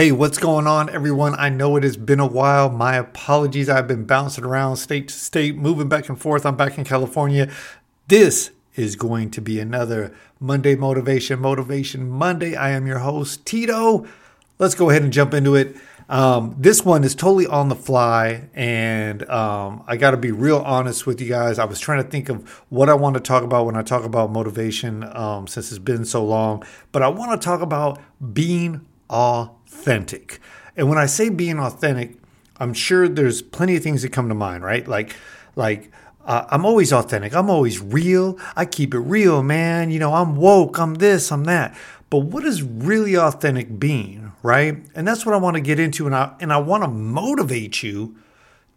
Hey, what's going on, everyone? I know it has been a while. My apologies. I've been bouncing around state to state, moving back and forth. I'm back in California. This is going to be another Monday Motivation, Motivation Monday. I am your host, Tito. Let's go ahead and jump into it. Um, this one is totally on the fly, and um, I got to be real honest with you guys. I was trying to think of what I want to talk about when I talk about motivation um, since it's been so long, but I want to talk about being authentic. And when I say being authentic, I'm sure there's plenty of things that come to mind, right? Like, like uh, I'm always authentic. I'm always real. I keep it real, man. You know, I'm woke. I'm this. I'm that. But what is really authentic being, right? And that's what I want to get into, and I and I want to motivate you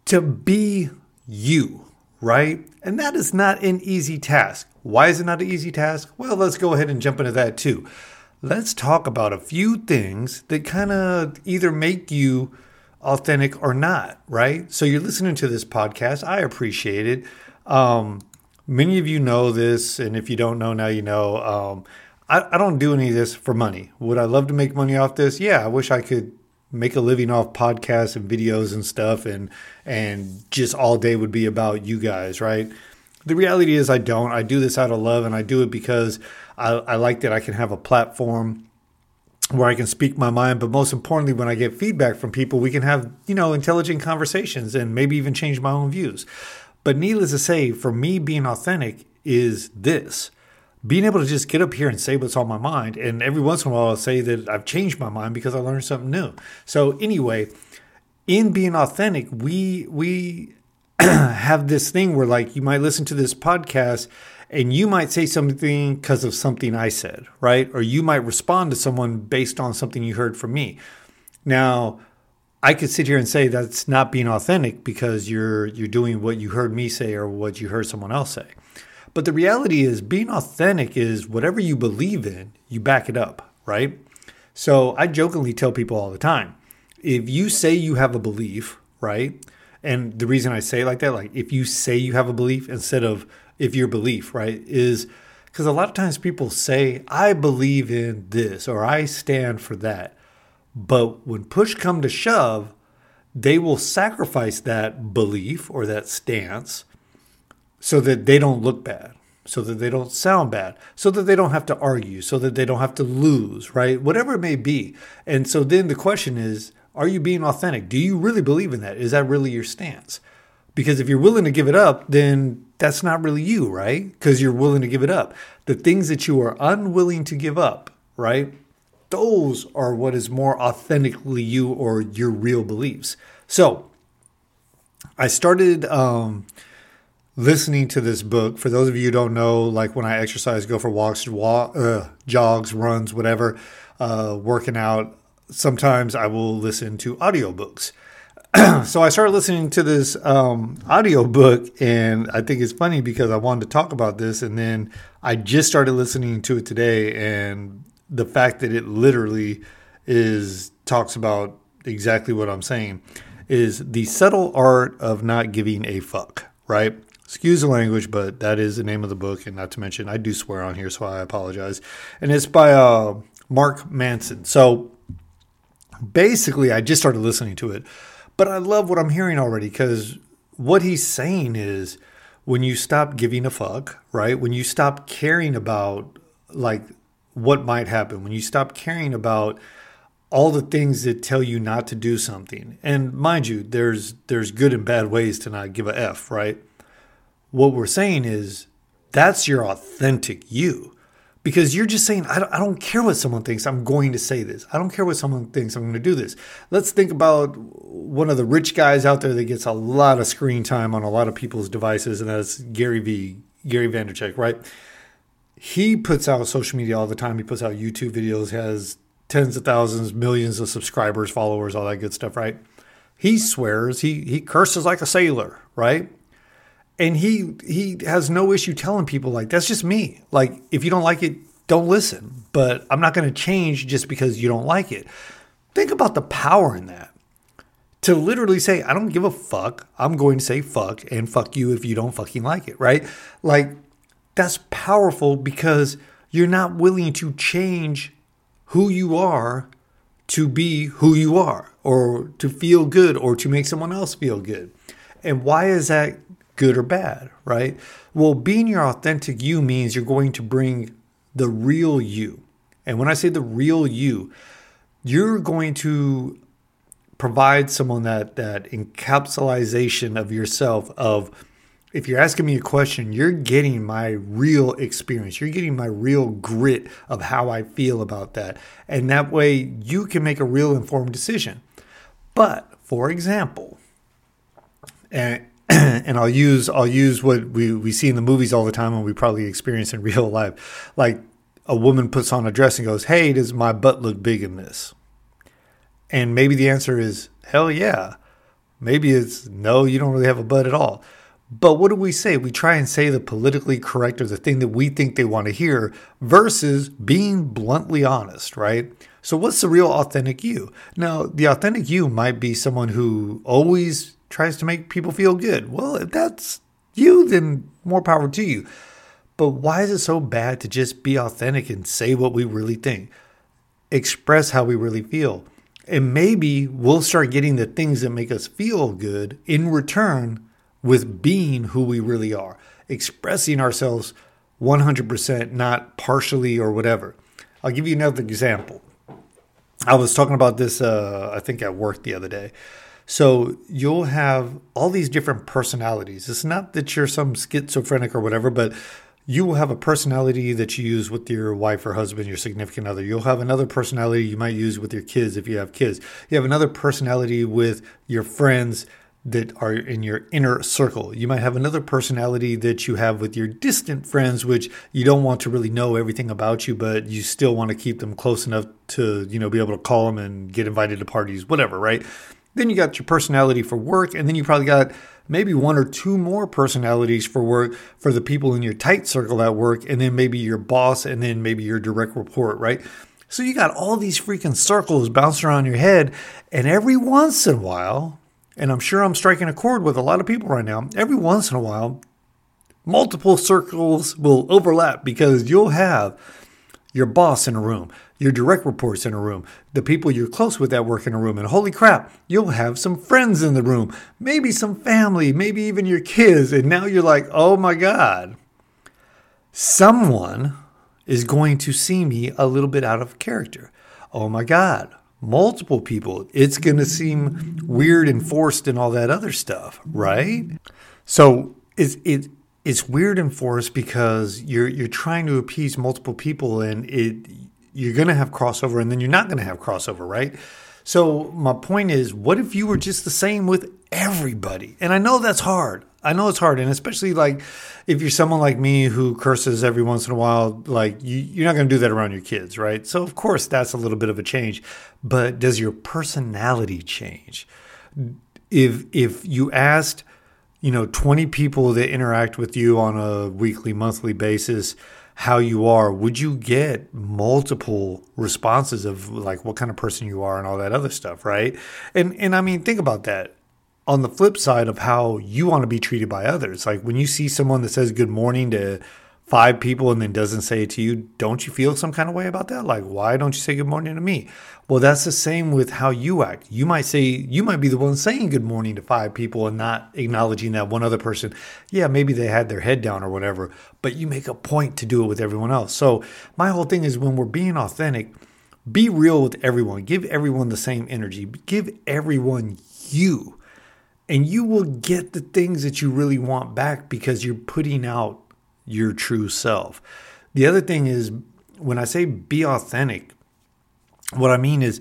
to be you, right? And that is not an easy task. Why is it not an easy task? Well, let's go ahead and jump into that too let's talk about a few things that kind of either make you authentic or not, right? So you're listening to this podcast. I appreciate it. Um, many of you know this, and if you don't know now, you know. Um, I, I don't do any of this for money. Would I love to make money off this? Yeah, I wish I could make a living off podcasts and videos and stuff, and and just all day would be about you guys, right? The reality is, I don't. I do this out of love, and I do it because I, I like that I can have a platform where I can speak my mind, but most importantly, when I get feedback from people, we can have, you know, intelligent conversations and maybe even change my own views. But needless to say, for me, being authentic is this being able to just get up here and say what's on my mind. And every once in a while, I'll say that I've changed my mind because I learned something new. So, anyway, in being authentic, we, we, have this thing where like you might listen to this podcast and you might say something because of something I said, right? Or you might respond to someone based on something you heard from me. Now, I could sit here and say that's not being authentic because you're you're doing what you heard me say or what you heard someone else say. But the reality is being authentic is whatever you believe in, you back it up, right? So I jokingly tell people all the time, if you say you have a belief, right? And the reason I say it like that, like if you say you have a belief instead of if your belief, right, is because a lot of times people say, I believe in this or I stand for that. But when push come to shove, they will sacrifice that belief or that stance so that they don't look bad, so that they don't sound bad, so that they don't have to argue, so that they don't have to lose, right? Whatever it may be. And so then the question is, are you being authentic? Do you really believe in that? Is that really your stance? Because if you're willing to give it up, then that's not really you, right? Because you're willing to give it up. The things that you are unwilling to give up, right? Those are what is more authentically you or your real beliefs. So I started um, listening to this book. For those of you who don't know, like when I exercise, go for walks, walk, uh, jogs, runs, whatever, uh, working out, sometimes I will listen to audiobooks. so I started listening to this um, audio book, and I think it's funny because I wanted to talk about this, and then I just started listening to it today, and the fact that it literally is talks about exactly what I'm saying is the subtle art of not giving a fuck, right? Excuse the language, but that is the name of the book, and not to mention I do swear on here, so I apologize. And it's by uh, Mark Manson. So basically, I just started listening to it, but I love what I'm hearing already because what he's saying is when you stop giving a fuck, right? When you stop caring about like what might happen, when you stop caring about all the things that tell you not to do something. And mind you, there's there's good and bad ways to not give a f, right? What we're saying is that's your authentic you because you're just saying, I don't, I don't care what someone thinks. I'm going to say this. I don't care what someone thinks. I'm going to do this. Let's think about one of the rich guys out there that gets a lot of screen time on a lot of people's devices, and that's Gary V. Gary Vaynerchuk, right? He puts out social media all the time. He puts out YouTube videos, has tens of thousands, millions of subscribers, followers, all that good stuff, right? He swears, he he curses like a sailor, right? And he he has no issue telling people like that's just me. Like if you don't like it, don't listen. But I'm not going to change just because you don't like it. Think about the power in that. To literally say, I don't give a fuck. I'm going to say fuck and fuck you if you don't fucking like it, right? Like that's powerful because you're not willing to change who you are to be who you are or to feel good or to make someone else feel good. And why is that good or bad, right? Well, being your authentic you means you're going to bring the real you. And when I say the real you, you're going to provide someone that that encapsulation of yourself of if you're asking me a question, you're getting my real experience. You're getting my real grit of how I feel about that. And that way you can make a real informed decision. But for example, and and I'll use I'll use what we, we see in the movies all the time and we probably experience in real life. Like a woman puts on a dress and goes, Hey, does my butt look big in this? And maybe the answer is hell yeah. Maybe it's no, you don't really have a butt at all. But what do we say? We try and say the politically correct or the thing that we think they want to hear versus being bluntly honest, right? So, what's the real authentic you? Now, the authentic you might be someone who always tries to make people feel good. Well, if that's you, then more power to you. But why is it so bad to just be authentic and say what we really think? Express how we really feel. And maybe we'll start getting the things that make us feel good in return with being who we really are, expressing ourselves 100%, not partially or whatever. I'll give you another example. I was talking about this, uh, I think, at work the other day. So you'll have all these different personalities. It's not that you're some schizophrenic or whatever, but you will have a personality that you use with your wife or husband, your significant other. You'll have another personality you might use with your kids if you have kids. You have another personality with your friends that are in your inner circle. You might have another personality that you have with your distant friends, which you don't want to really know everything about you, but you still want to keep them close enough to, you know, be able to call them and get invited to parties, whatever, right? Then you got your personality for work, and then you probably got maybe one or two more personalities for work for the people in your tight circle at work, and then maybe your boss, and then maybe your direct report, right? So you got all these freaking circles bouncing around your head, and every once in a while, and I'm sure I'm striking a chord with a lot of people right now, every once in a while, multiple circles will overlap because you'll have your boss in a room, your direct reports in a room, the people you're close with at work in a room, and holy crap, you'll have some friends in the room, maybe some family, maybe even your kids. And now you're like, oh my God, someone is going to see me a little bit out of character. Oh my God, multiple people, it's going to seem weird and forced and all that other stuff, right? So it's it it's weird in forced because you're you're trying to appease multiple people and it you're going to have crossover and then you're not going to have crossover, right? So my point is, what if you were just the same with everybody? And I know that's hard. I know it's hard, and especially like if you're someone like me who curses every once in a while, like you, you're not going to do that around your kids, right? So of course that's a little bit of a change, but does your personality change? If if you asked, you know, 20 people that interact with you on a weekly, monthly basis how you are, would you get multiple responses of like what kind of person you are and all that other stuff, right? And and I mean, think about that on the flip side of how you want to be treated by others. Like when you see someone that says good morning to five people and then doesn't say it to you, don't you feel some kind of way about that? Like, why don't you say good morning to me? Well, that's the same with how you act. You might say, you might be the one saying good morning to five people and not acknowledging that one other person. Yeah, maybe they had their head down or whatever, but you make a point to do it with everyone else. So, my whole thing is when we're being authentic, be real with everyone. Give everyone the same energy. Give everyone you and you will get the things that you really want back because you're putting out your true self. The other thing is when I say be authentic, what I mean is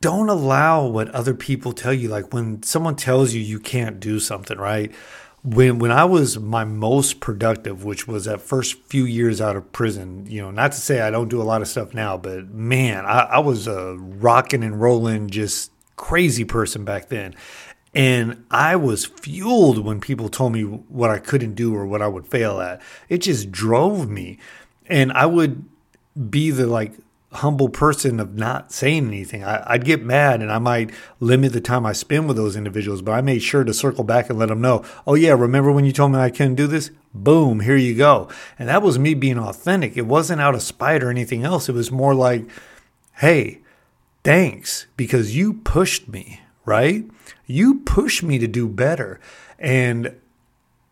don't allow what other people tell you like when someone tells you you can't do something, right? When when I was my most productive, which was that first few years out of prison, you know, not to say I don't do a lot of stuff now, but man, I, I was a rocking and rolling, just crazy person back then. And I was fueled when people told me what I couldn't do or what I would fail at. It just drove me. And I would be the like humble person of not saying anything. I, would get mad and I might limit the time I spend with those individuals, but I made sure to circle back and let them know, oh, yeah, remember when you told me I couldn't do this? Boom, here you go. And that was me being authentic. It wasn't out of spite or anything else. It was more like, hey, thanks because you pushed me, right? You push me to do better. And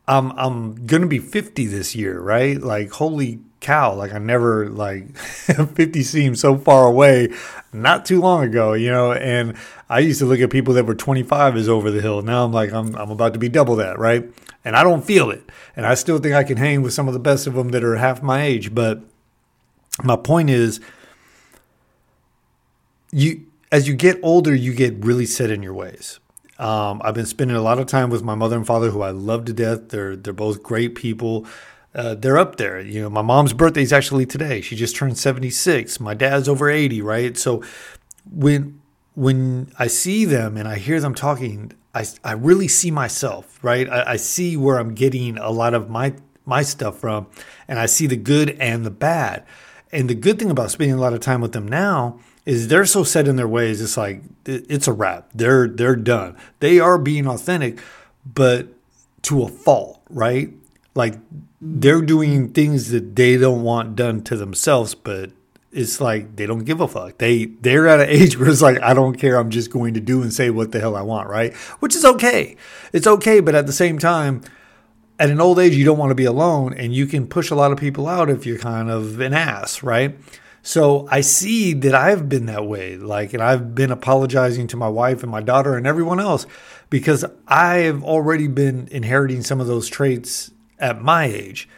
I'm I'm gonna be 50 this year, right? Like holy cow like i never like 50 seems so far away not too long ago you know? And i used to look at people that were 25 as over the hill. Now i'm like i'm, I'm about to be double that right? And i don't feel it. And i still think i can hang with some of the best of them that are half my age. But my point is you as you get older you get really set in your ways um, I've been spending a lot of time with my mother and father, who I love to death. They're they're both great people uh, they're up there. You know, my mom's birthday is actually today. She just turned 76. My dad's over 80, right? So when when I see them and I hear them talking, I, I really see myself, right? I, I see where I'm getting a lot of my my stuff from, and I see the good and the bad. And the good thing about spending a lot of time with them now is they're so set in their ways. It's like it's a wrap. They're they're done. They are being authentic, but to a fault, right? Like they're doing things that they don't want done to themselves, but it's like they don't give a fuck. They they're at an age where it's like I don't care. I'm just going to do and say what the hell I want, right? Which is okay. It's okay, but at the same time, at an old age, you don't want to be alone, and you can push a lot of people out if you're kind of an ass, right? So I see that I've been that way, like, and I've been apologizing to my wife and my daughter and everyone else because I have already been inheriting some of those traits at my age.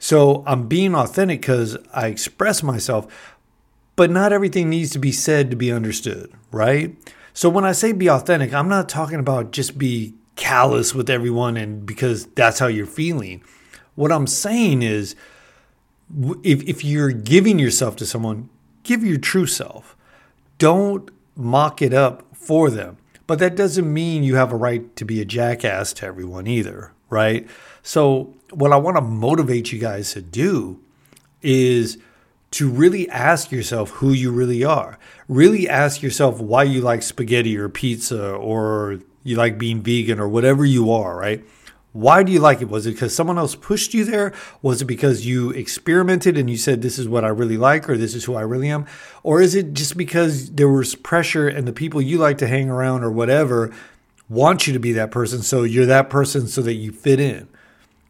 So I'm being authentic because I express myself, but not everything needs to be said to be understood, right? So when I say be authentic, I'm not talking about just be callous with everyone and because that's how you're feeling. What I'm saying is if, if you're giving yourself to someone, give your true self. Don't mock it up for them. But that doesn't mean you have a right to be a jackass to everyone either, right? So, what I want to motivate you guys to do is to really ask yourself who you really are. Really ask yourself why you like spaghetti or pizza or you like being vegan or whatever you are, right? Why do you like it? Was it because someone else pushed you there? Was it because you experimented and you said, this is what I really like or this is who I really am? Or is it just because there was pressure and the people you like to hang around or whatever want you to be that person? So you're that person so that you fit in?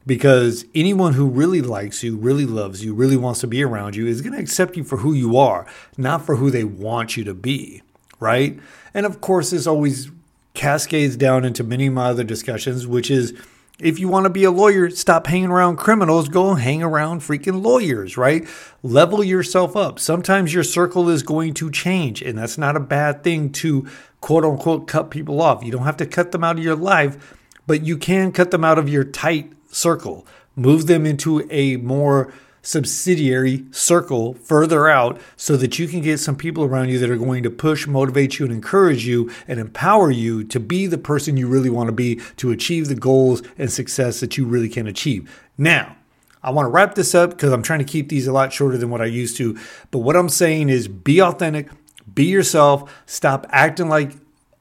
because anyone who really likes you, really loves you, really wants to be around you is going to accept you for who you are, not for who they want you to be, right? And of course, this always cascades down into many of my other discussions, which is if you want to be a lawyer, stop hanging around criminals, go hang around freaking lawyers, right? Level yourself up. Sometimes your circle is going to change, and that's not a bad thing to quote unquote cut people off. You don't have to cut them out of your life, but you can cut them out of your tight circle, move them into a more subsidiary circle further out so that you can get some people around you that are going to push, motivate you, and encourage you and empower you to be the person you really want to be to achieve the goals and success that you really can achieve. Now, I want to wrap this up because I'm trying to keep these a lot shorter than what I used to. But what I'm saying is be authentic, be yourself, stop acting like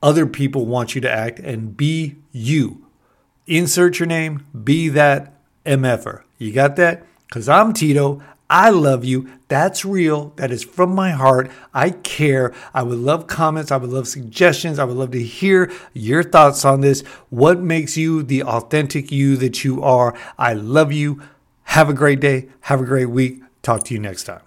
other people want you to act, and be you insert your name, be that MFer. You got that? Because I'm Tito. I love you. That's real. That is from my heart. I care. I would love comments. I would love suggestions. I would love to hear your thoughts on this. What makes you the authentic you that you are? I love you. Have a great day. Have a great week. Talk to you next time.